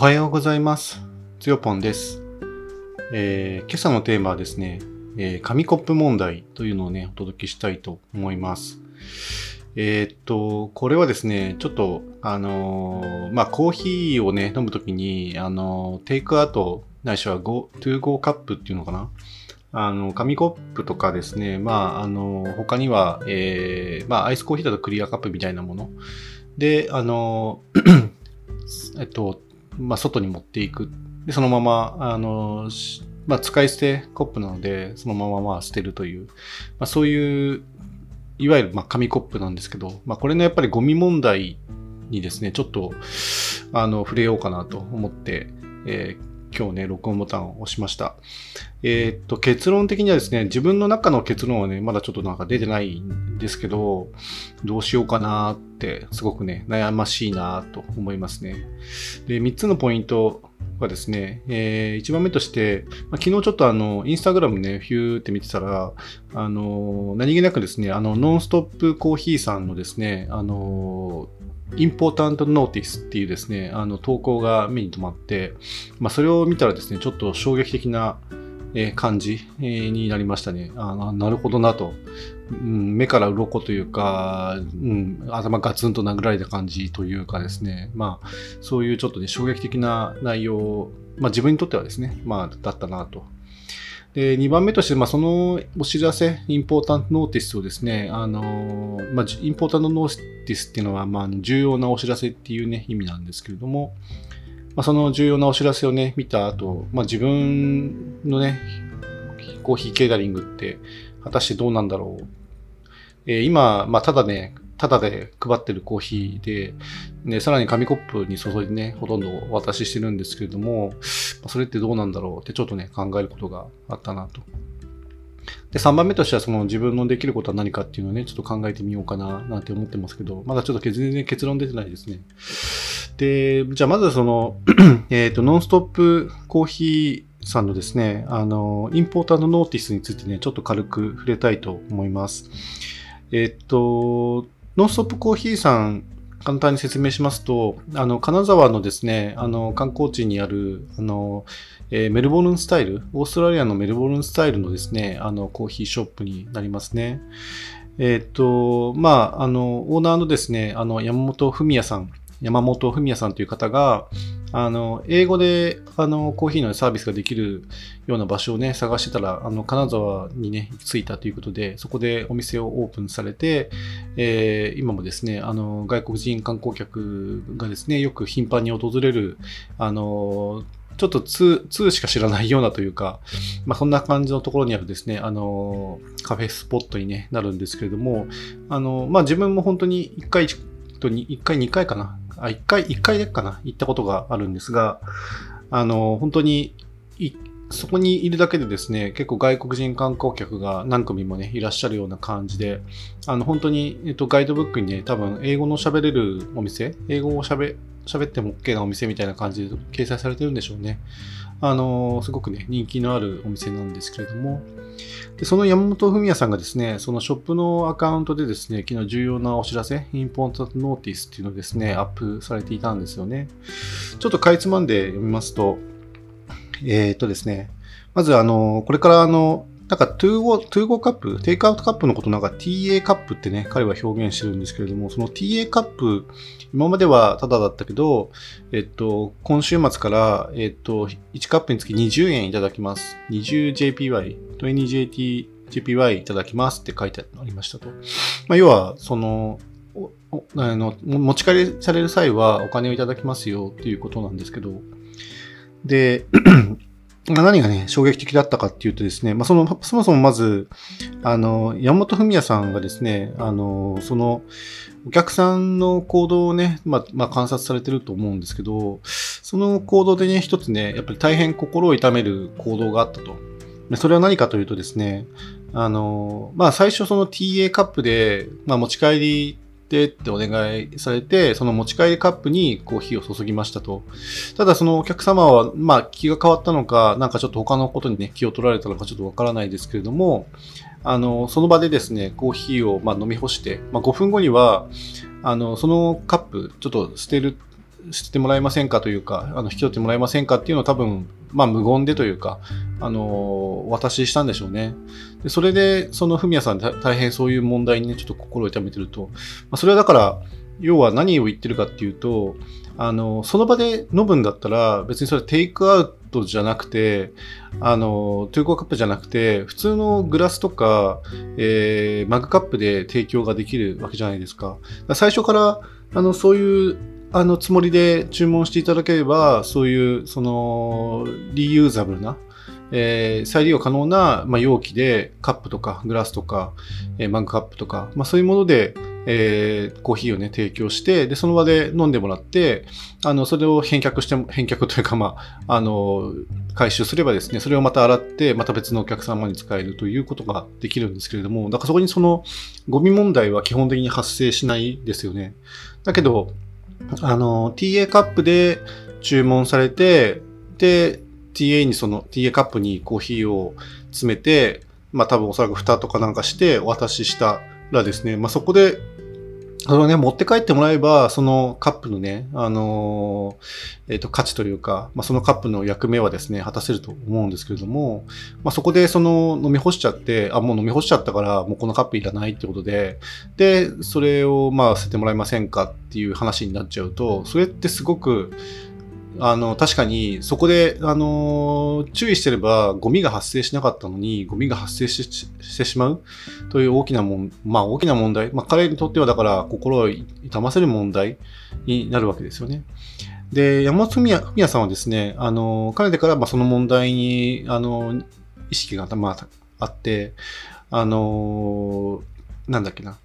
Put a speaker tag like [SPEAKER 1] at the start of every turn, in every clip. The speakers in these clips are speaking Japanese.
[SPEAKER 1] おはようございます。つよぽんです。えー今朝のテーマはですね、えー紙コップ問題というのをね、お届けしたいと思います。えーっと、これはですね、ちょっと、あのーまあ、コーヒーをね、飲むときに、あのテイクアウト、ないしは Go、to go カップっていうのかな？あの、紙コップとかですね、まあ、あの、他には、えーまあ、アイスコーヒーだとクリアカップみたいなもの。で、あの、えっと、まあ、外に持っていく。で、そのまま、あの、まあ、使い捨てコップなので、そのまままあ捨てるという、まあ、そういう、いわゆるまあ紙コップなんですけど、まあ、これのやっぱりゴミ問題にですね、ちょっと、あの、触れようかなと思って、えー今日ね、録音ボタンを押しました。えーっと、結論的にはですね、自分の中の結論はね、まだちょっとなんか出てないんですけど、どうしようかなって、すごくね、悩ましいなと思いますね。で、3つのポイントはですね、え1番目として、まあ昨日ちょっとあの、インスタグラムね、ヒューって見てたら、あの、何気なくですね、あの、ノンストップコーヒーさんのですね、あの、インポータントノーティスっていうですね、あの投稿が目に留まって、まあ、それを見たらですね、ちょっと衝撃的な、感じ、になりましたね。あななるほどなと。うん、目から鱗というか、うん、頭ガツンと殴られた感じというかですね、まあ、そういうちょっとね、衝撃的な内容、まあ自分にとってはですね、まあ、だったなと。で、2番目として、まあ、そのお知らせ、インポータントノーティスをですね、あの、まあ、インポータントノーティスっていうのは、まあ、重要なお知らせっていうね、意味なんですけれども、まあ、その重要なお知らせをね、見た後、まあ、自分のね、コーヒーケータリングって、果たしてどうなんだろう。えー今、まあ、ただね、ただで配ってるコーヒーで、ね、さらに紙コップに注いでね、ほとんどお渡ししてるんですけれども、それってどうなんだろうってちょっとね、考えることがあったなと。で、3番目としてはその自分のできることは何かっていうのをね、ちょっと考えてみようかななんて思ってますけど、まだちょっと全然結論出てないですね。で、じゃあまずその、えっと、ノンストップコーヒーさんのですね、あの、インポータントノーティスについてね、ちょっと軽く触れたいと思います。えっと、ノンストップコーヒーさん、簡単に説明しますと、あの、金沢のですね、あの、観光地にある、あの、えーメルボルンスタイル、オーストラリアのメルボルンスタイルのですね、あの、コーヒーショップになりますね。えーっと、まあ、あの、オーナーのですね、あの、山本文也さん、山本文也さんという方が、あの、英語で、あの、コーヒーのサービスができるような場所をね、探してたら、あの、金沢にね、着いたということで、そこでお店をオープンされて、えー今もですね、あの、外国人観光客がですね、よく頻繁に訪れる、あの、ちょっと2、2しか知らないようなというか、まあ、そんな感じのところにあるですね、あの、カフェスポットに、ね、なるんですけれども、あの、まあ、自分も本当に1回とに、1回、2回かな。あ、1回、1回でかな。行ったことがあるんですが、あの、本当に、いそこにいるだけでですね、結構外国人観光客が何組もね、いらっしゃるような感じで、あの、本当に、えっと、ガイドブックにね、多分、英語の喋れるお店、英語を喋、喋っても OK なお店みたいな感じで掲載されてるんでしょうね。あの、すごくね、人気のあるお店なんですけれども、でその山本文也さんがですね、そのショップのアカウントでですね、昨日重要なお知らせ、 important notice っていうのをですね、アップされていたんですよね。ちょっとかいつまんで読みますと、えーっとですね、まずあの、これからあの、なんか、 to go、to go cup、テイクアウトカップのことなんか TA カップってね、彼は表現してるんですけれども、その TA カップ、今まではタダだったけど、えっと、今週末から、えっと、1カップにつき20円いただきます。20JPY、20JPY いただきますって書いてありましたと。まあ、要は、その、あの持ち帰りされる際はお金をいただきますよっていうことなんですけど、で、何がね、衝撃的だったかっていうとですね、まあ、その、そもそもまず、あの、山本文也さんがですね、あの、その、お客さんの行動をね、まあ、まあ、観察されてると思うんですけど、その行動でね、一つね、やっぱり大変心を痛める行動があったと。それは何かというとですね、あの、まあ、最初その TA カップで、まあ、持ち帰りでってお願いされて、その持ち帰りカップにコーヒーを注ぎましたと。ただそのお客様は、まあ気が変わったのか、なんかちょっと他のことにね、気を取られたのかちょっとわからないですけれども、あの、その場でですね、コーヒーをま飲み干して、まあ5分後には、あの、そのカップ、ちょっと捨てる、捨ててもらえませんかというか、あの引き取ってもらえませんかっていうのを多分、まあ無言でというか、あのお渡ししたんでしょうね。でそれで、そのフミヤさん大変そういう問題にね、ちょっと心を痛めてると。まあ、それはだから、要は何を言ってるかっていうと、あの、その場で飲むんだったら、別にそれテイクアウトじゃなくて、あの、トゥーコーカップじゃなくて、普通のグラスとか、えー、マグカップで提供ができるわけじゃないですか。か最初から、あの、そういう、あの、つもりで注文していただければ、そういう、その、リユーザブルな、えー、再利用可能な、まあ、容器でカップとかグラスとか、えー、マグカップとか、まあ、そういうもので、えー、コーヒーをね、提供して、で、その場で飲んでもらって、あの、それを返却して、返却というか、まあ、あの、回収すればですね、それをまた洗って、また別のお客様に使えるということができるんですけれども、だからそこにその、ゴミ問題は基本的に発生しないですよね。だけど、あの、TA カップで注文されて、で、TA にその TA カップにコーヒーを詰めて、まあ多分おそらく蓋とかなんかしてお渡ししたらですね、まあそこで、それをね、持って帰ってもらえば、そのカップのね、あのー、えっ、ー、と、価値というか、まあ、そのカップの役目はですね、果たせると思うんですけれども、まあ、そこでその飲み干しちゃって、あ、もう飲み干しちゃったから、もうこのカップいらないってことで、で、それをまあ捨ててもらえませんかっていう話になっちゃうと、それってすごく、あの、確かに、そこで、あの、注意してれば、ゴミが発生しなかったのに、ゴミが発生してしまう？という大きなもん、まあ大きな問題。まあ彼にとってはだから心を痛ませる問題になるわけですよね。で、山本文也さんはですね、あの、彼でから、まあその問題に、あの、意識が、まあ、あって、あの、なんだっけな。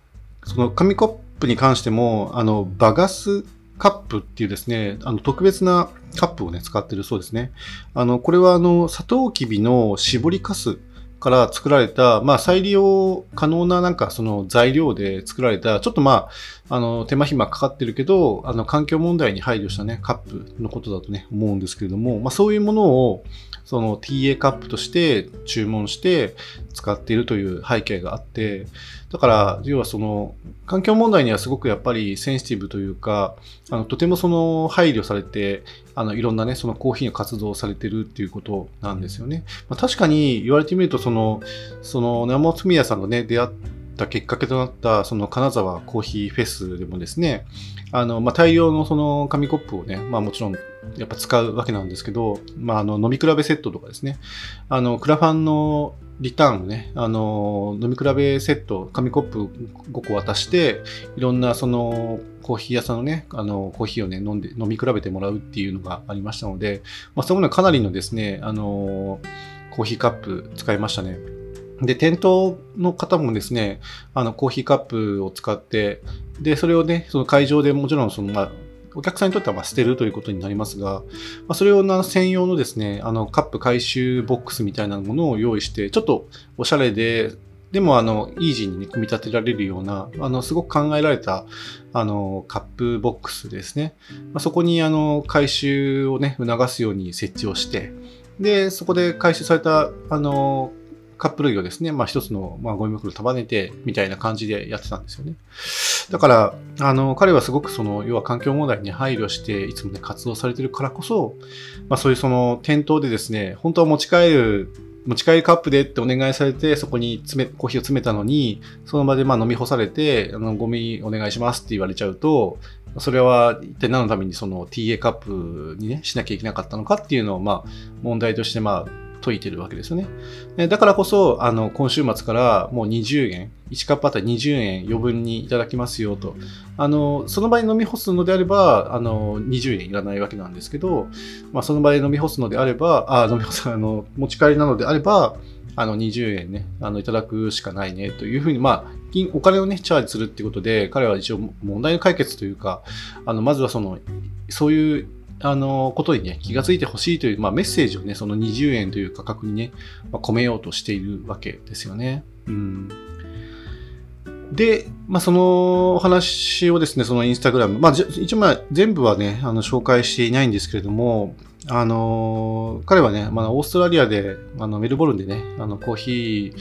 [SPEAKER 1] その紙コップに関しても、あの、バガスカップっていうですね、あの特別なカップをね、使ってるそうですね。あの、これはあの、サトウキビの絞りかすから作られた、まあ、再利用可能ななんかその材料で作られた、ちょっとまあ、あの、手間暇かかってるけど、あの、環境問題に配慮したね、カップのことだとね、思うんですけれども、まあ、そういうものを、その TA カップとして注文して使っているという背景があって、だから、要はその、環境問題にはすごくやっぱりセンシティブというか、あの、とてもその配慮されて、あの、いろんなね、そのコーヒーの活動をされてるっていうことなんですよね。まあ、確かに言われてみると、その、その、山本美也さんがね、出会ったきっかけとなった、その金沢コーヒーフェスでもですね、あの、まあ、大量のその紙コップをね、まあもちろんやっぱ使うわけなんですけど、まああの飲み比べセットとかですね、あの、クラファンのリターンをね、あの、飲み比べセット、紙コップ5個渡して、いろんなそのコーヒー屋さんのね、あの、コーヒーをね、飲んで、飲み比べてもらうっていうのがありましたので、まあそういうのはかなりのですね、あの、コーヒーカップ使いましたね。で、店頭の方もですね、あの、コーヒーカップを使って、で、それをね、その会場でもちろん、その、まあ、お客さんにとってはま捨てるということになりますが、まあ、それをな専用のですね、あの、カップ回収ボックスみたいなものを用意して、ちょっとおしゃれで、でも、あの、イージーに、ね、組み立てられるような、あの、すごく考えられた、あの、カップボックスですね。まあ、そこに、あの、回収をね、促すように設置をして、で、そこで回収された、あの、カップ類をですね、まあ一つの、まあ、ゴミ袋束ねて、みたいな感じでやってたんですよね。だから、あの、彼はすごくその、要は環境問題に配慮して、いつもね、活動されてるからこそ、まあそういうその、店頭でですね、本当は持ち帰る持ち帰りカップでってお願いされて、そこに詰め、コーヒーを詰めたのに、その場でまあ飲み干されて、あの、ゴミお願いしますって言われちゃうと、それは一体何のためにその TA カップにね、しなきゃいけなかったのかっていうのを、まあ、問題としてまあ、解いてるわけですよね。だからこそ、あの、今週末からもう20円、1カップあたり20円余分にいただきますよと。あの、その場に飲み干すのであれば、あの、20円いらないわけなんですけど、まあ、その場で飲み干すのであれば、あ、飲み干す、あの、持ち帰りなのであれば、あの、20円ね、あの、いただくしかないね、というふうに、まあ、お金をね、チャージするっていうことで、彼は一応問題の解決というか、あの、まずはその、そういうあの、ことにね、気がついてほしいという、まあ、メッセージをね、その20円という価格にね、まあ、込めようとしているわけですよね。うん。で、まあ、その話をですね、そのインスタグラム、まあ、一応まあ、全部はね、あの、紹介していないんですけれども、あの、彼はね、まあ、オーストラリアで、あの、メルボルンでね、あの、コーヒー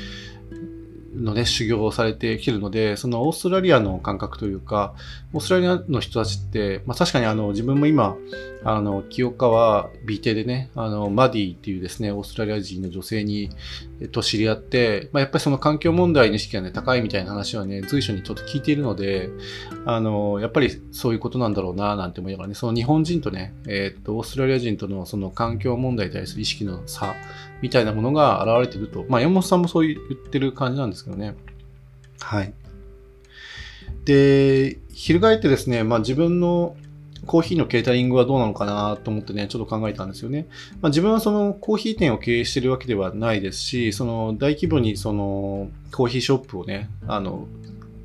[SPEAKER 1] のね、修行をされてきてるので、そのオーストラリアの感覚というか、オーストラリアの人たちって、まあ確かにあの、自分も今、あの、清川 B 邸でね、あの、マディっていうですね、オーストラリア人の女性に、と、知り合って、まあやっぱりその環境問題の意識がね、高いみたいな話はね、随所にちょっと聞いているので、あの、やっぱりそういうことなんだろうな、なんて思いながらね、その日本人とね、えっと、オーストラリア人とのその環境問題に対する意識の差みたいなものが現れていると、まあ山本さんもそう言ってる感じなんですけどね。はい。で、翻ってですね、まあ自分のコーヒーのケータリングはどうなのかなと思ってね、ちょっと考えたんですよね。まあ、自分はそのコーヒー店を経営してるわけではないですし、その大規模にそのコーヒーショップをね、あの、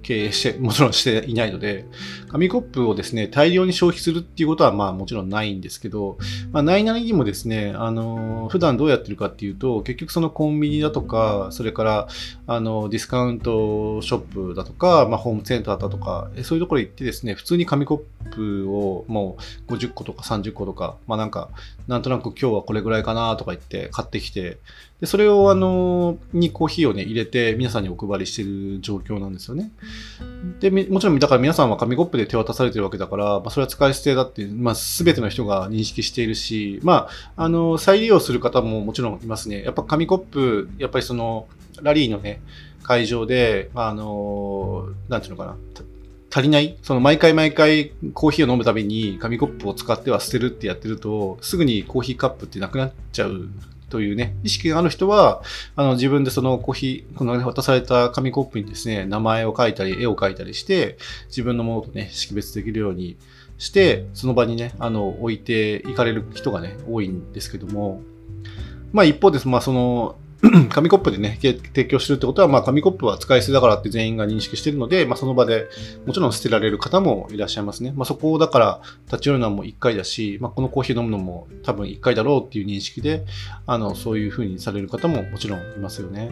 [SPEAKER 1] 経営して、もちろんしていないので、紙コップをですね、大量に消費するっていうことはまあもちろんないんですけど、まあないなりにもですね、あの、普段どうやってるかっていうと、結局そのコンビニだとか、それから、あの、ディスカウントショップだとか、まあホームセンターだとか、そういうところ行ってですね、普通に紙コップをもう50個とか30個とか、まあなんか、なんとなく今日はこれぐらいかなとか言って買ってきて、で、それをあの、にコーヒーをね、入れて皆さんにお配りしてる状況なんですよね。で、もちろん、だから皆さんは紙コップで手渡されてるわけだから、まあ、それは使い捨てだって、まあ、すべての人が認識しているし、まあ、あの、再利用する方ももちろんいますね。やっぱ紙コップ、やっぱりその、ラリーのね、会場で、あの、なんていうのかな、足りないその毎回毎回コーヒーを飲むたびに紙コップを使っては捨てるってやってると、すぐにコーヒーカップってなくなっちゃうというね、意識がある人は、あの、自分でそのコーヒー、この、ね、渡された紙コップにですね、名前を書いたり、絵を書いたりして、自分のものとね、識別できるようにして、その場にね、あの、置いていかれる人がね、多いんですけども、まあ一方で。まあその、紙コップでね、提供してるってことは、まあ、紙コップは使い捨てだからって全員が認識してるので、まあ、その場でもちろん捨てられる方もいらっしゃいますね。まあ、そこをだから立ち寄るのはもう1回だし、まあ、このコーヒー飲むのも多分1回だろうっていう認識で、あの、そういうふうにされる方ももちろんいますよね。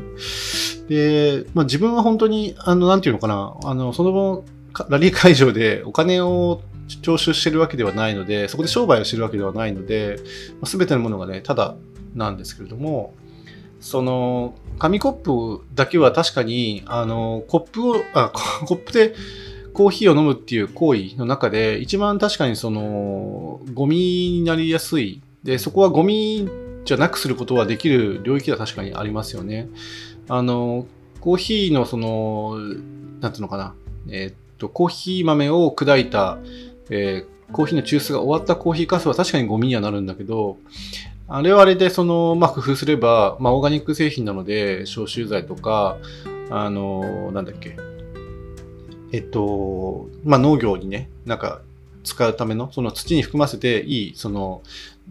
[SPEAKER 1] で、まあ、自分は本当に、あの、なんていうのかな、あの、その後、ラリー会場でお金を徴収してるわけではないので、そこで商売をしてるわけではないので、す、ま、べ、てのものがね、ただなんですけれども、その、紙コップだけは確かに、あの、コップを、あ、コップでコーヒーを飲むっていう行為の中で、一番確かにその、ゴミになりやすい。で、そこはゴミじゃなくすることはできる領域は確かにありますよね。あの、コーヒーのその、なんていうのかな。えー、っと、コーヒー豆を砕いた、えー、コーヒーの抽出が終わったコーヒーかすは確かにゴミにはなるんだけど、あれはあれで、その、まあ、工夫すれば、まあ、オーガニック製品なので、消臭剤とか、あの、なんだっけ、えっと、まあ、農業にね、なんか、使うための、その土に含ませていい、その、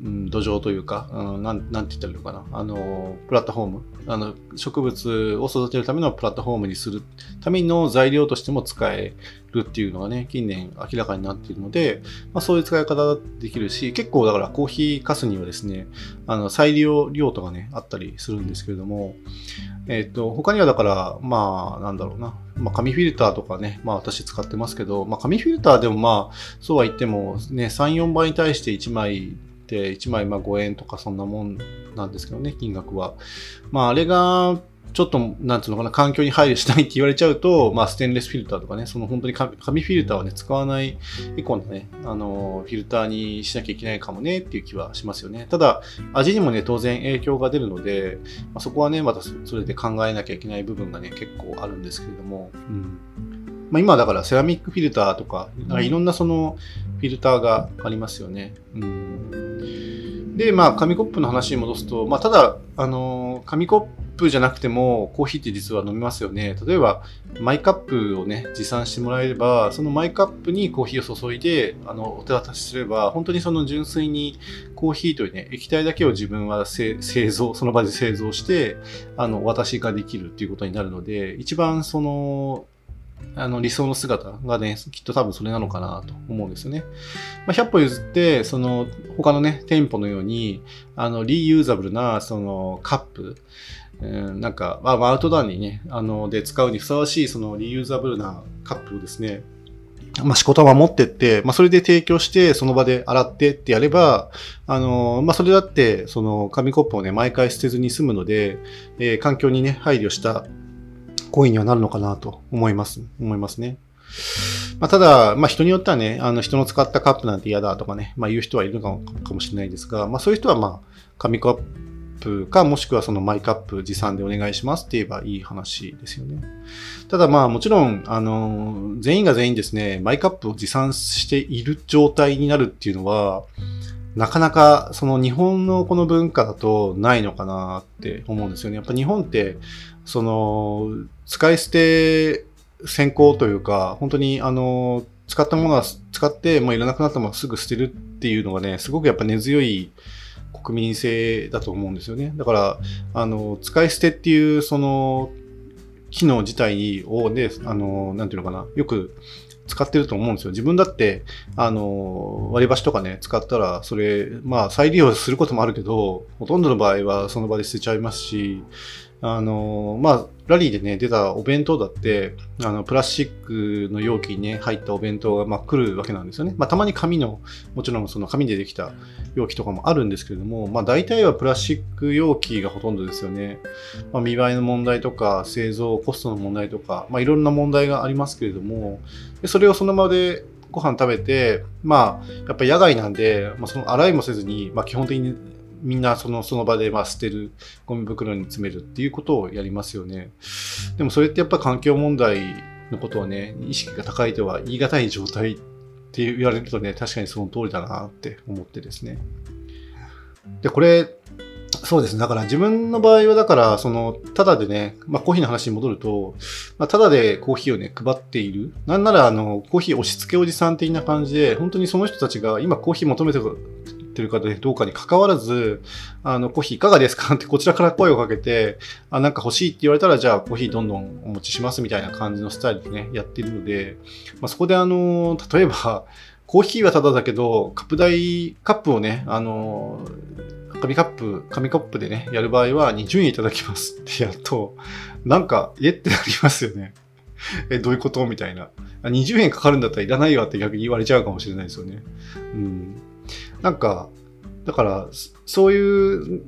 [SPEAKER 1] うん、土壌というか、うん、なん、なんて言ったらいいのかな。あの、プラットフォーム。あの、植物を育てるためのプラットフォームにするための材料としても使えるっていうのがね、近年明らかになっているので、まあ、そういう使い方できるし、結構だからコーヒーかすにはですね、あの、再利用量とかね、あったりするんですけれども、えっ、ー、と、他にはだから、まあ、なんだろうな。まあ、紙フィルターとかね、まあ私使ってますけど、まあ紙フィルターでもまあ、そうは言ってもね、3、4倍に対して1枚で1枚まあ5円とかそんなもんなんですけどね、金額は。まああれが、ちょっと、なんつうのかな、環境に配慮しないって言われちゃうと、まあ、ステンレスフィルターとかね、その本当に紙フィルターはね、使わない以降のね、あの、フィルターにしなきゃいけないかもねっていう気はしますよね。ただ、味にもね、当然影響が出るので、まあ、そこはね、またそれで考えなきゃいけない部分がね、結構あるんですけれども、うん。まあ、今だからセラミックフィルターとか、いろんなそのフィルターがありますよね。うんで、まあ、紙コップの話に戻すと、まあ、ただ、あの、紙コップじゃなくても、コーヒーって実は飲みますよね。例えば、マイカップをね、持参してもらえれば、そのマイカップにコーヒーを注いで、あの、お手渡しすれば、本当にその純粋にコーヒーというね、液体だけを自分は製造、その場で製造して、あの、お渡しができるっていうことになるので、一番その、あの理想の姿がね、きっと多分それなのかなと思うんですよね。まあ、100歩譲って、その他のね、店舗のように、あの、リユーザブルな、そのカップ、えー、なんか、まあ、アウトドアにね、あの、で使うにふさわしい、そのリユーザブルなカップをですね、まあ、仕事は持ってって、まあ、それで提供して、その場で洗ってってやれば、あの、まあ、それだって、その紙コップをね、毎回捨てずに済むので、えー、環境にね、配慮した行為にはなるのかなと思います、思いますね。まあ、ただ、まあ、人によってはね、あの人の使ったカップなんて嫌だとかね、まあ、言う人はいるのかもしれないですが、まあ、そういう人は、まあ、紙カップか、もしくはそのマイカップ持参でお願いしますって言えばいい話ですよね。ただまあもちろん、あの、全員が全員ですね、マイカップを持参している状態になるっていうのは、なかなかその日本のこの文化だとないのかなって思うんですよね。やっぱ日本って、その、使い捨て先行というか、本当にあの、使ったものは使ってもういらなくなったものはすぐ捨てるっていうのがね、すごくやっぱ根強い国民性だと思うんですよね。だから、あの、使い捨てっていう、その、機能自体をね、あの、なんていうのかな、よく使ってると思うんですよ。自分だって、あの、割り箸とかね、使ったら、それ、まあ、再利用することもあるけど、ほとんどの場合はその場で捨てちゃいますし、あの、まあ、ラリーでね、出たお弁当だって、あの、プラスチックの容器にね、入ったお弁当が、まあ、来るわけなんですよね。まあ、たまに紙の、もちろんその紙でできた容器とかもあるんですけれども、まあ、大体はプラスチック容器がほとんどですよね。まあ、見栄えの問題とか、製造コストの問題とか、まあ、いろんな問題がありますけれども、でそれをその場でご飯食べて、まあ、やっぱり野外なんで、まあ、その洗いもせずに、まあ、基本的にみんなそのその場でま捨てる、ゴミ袋に詰めるっていうことをやりますよね。でもそれってやっぱ環境問題のことはね、意識が高いとは言い難い状態って言われるとね、確かにその通りだなって思ってですね。で、これ、そうですね。だから自分の場合は、だから、その、ただでね、まあコーヒーの話に戻ると、まあただでコーヒーをね、配っている。なんなら、あの、コーヒー押し付けおじさん的な感じで、本当にその人たちが今コーヒー求めてってる方でどうかに関わらず、あの、コーヒーいかがですか？ってこちらから声をかけて、あ、なんか欲しいって言われたら、じゃあコーヒーどんどんお持ちしますみたいな感じのスタイルでね、やってるので、まあ、そこであの、例えば、コーヒーはただだけど、カップ台、カップをね、あの、紙カップ、紙カップでね、やる場合は20円いただきますってやると、なんか、えってなりますよね。え、どういうこと？みたいな。20円かかるんだったらいらないわって逆に言われちゃうかもしれないですよね。うん。なんか、だから、そういう、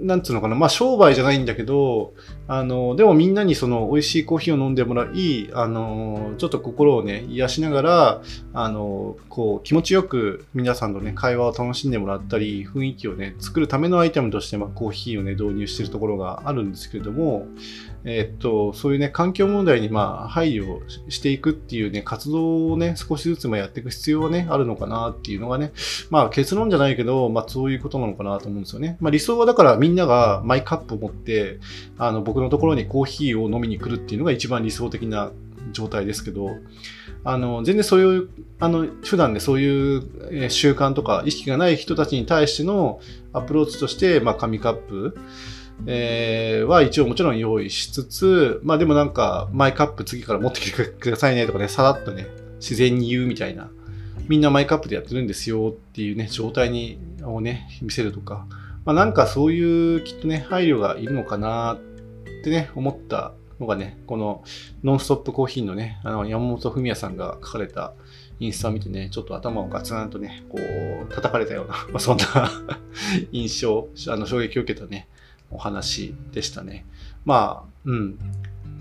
[SPEAKER 1] なんつうのかな、まあ商売じゃないんだけど、あの、でもみんなにその美味しいコーヒーを飲んでもらい、あの、ちょっと心をね、癒しながら、あの、こう、気持ちよく皆さんのね、会話を楽しんでもらったり、雰囲気をね、作るためのアイテムとして、まあコーヒーをね、導入してるところがあるんですけれども、えっと、そういうね、環境問題にまあ配慮していくっていうね、活動をね、少しずつもやっていく必要はね、あるのかなっていうのがね、まあ結論じゃないけど、まあそういうことなのかなと思うんですよね。まあ理想はだからみんながマイカップを持って、あの、僕のところにコーヒーを飲みに来るっていうのが一番理想的な状態ですけど、あの、全然そういう、あの、普段ね、そういう習慣とか意識がない人たちに対してのアプローチとして、まあ紙カップ、えー、は一応もちろん用意しつつ、まあでもなんか、マイカップ次から持ってきてくださいねとかね、さらっとね、自然に言うみたいな、みんなマイカップでやってるんですよっていうね、状態に、をね、見せるとか、まあなんかそういうきっとね、配慮がいるのかなってね、思ったのがね、このノンストップコーヒーのね、あの山本文也さんが書かれたインスタを見てね、ちょっと頭をガツンとね、こう、叩かれたような、まあ、そんな 印象、あの衝撃を受けたね、お話でしたね。まあ、うん。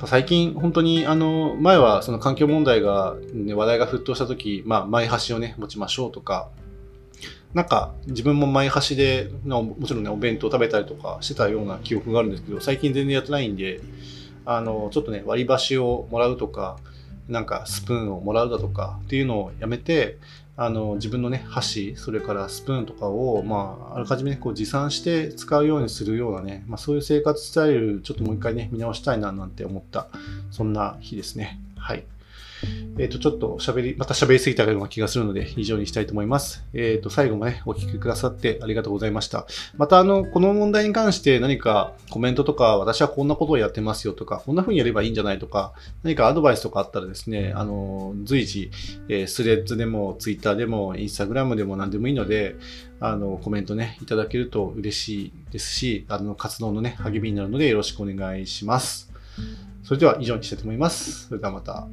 [SPEAKER 1] 最近、本当に、あの、前はその環境問題が、ね、話題が沸騰した時、まあ、前橋をね、持ちましょうとか、なんか、自分も前橋で、もちろんね、お弁当食べたりとかしてたような記憶があるんですけど、最近全然やってないんで、あの、ちょっとね、割り箸をもらうとか、なんかスプーンをもらうだとかっていうのをやめて、あの自分のね箸それからスプーンとかを、まあ、あらかじめ、ね、こう持参して使うようにするようなね、まあ、そういう生活スタイルちょっともう一回ね見直したいななんて思ったそんな日ですね。はい。えっ、ー、と、ちょっと喋り、また喋りすぎたような気がするので、以上にしたいと思います。えっ、ー、と、最後もね、お聞きくださってありがとうございました。また、あの、この問題に関して何かコメントとか、私はこんなことをやってますよとか、こんな風にやればいいんじゃないとか、何かアドバイスとかあったらですね、あの、随時、えー、スレッズでも、ツイッターでも、インスタグラムでも何でもいいので、あの、コメントね、いただけると嬉しいですし、あの、活動のね、励みになるのでよろしくお願いします。それでは以上にしたいと思います。それではまた。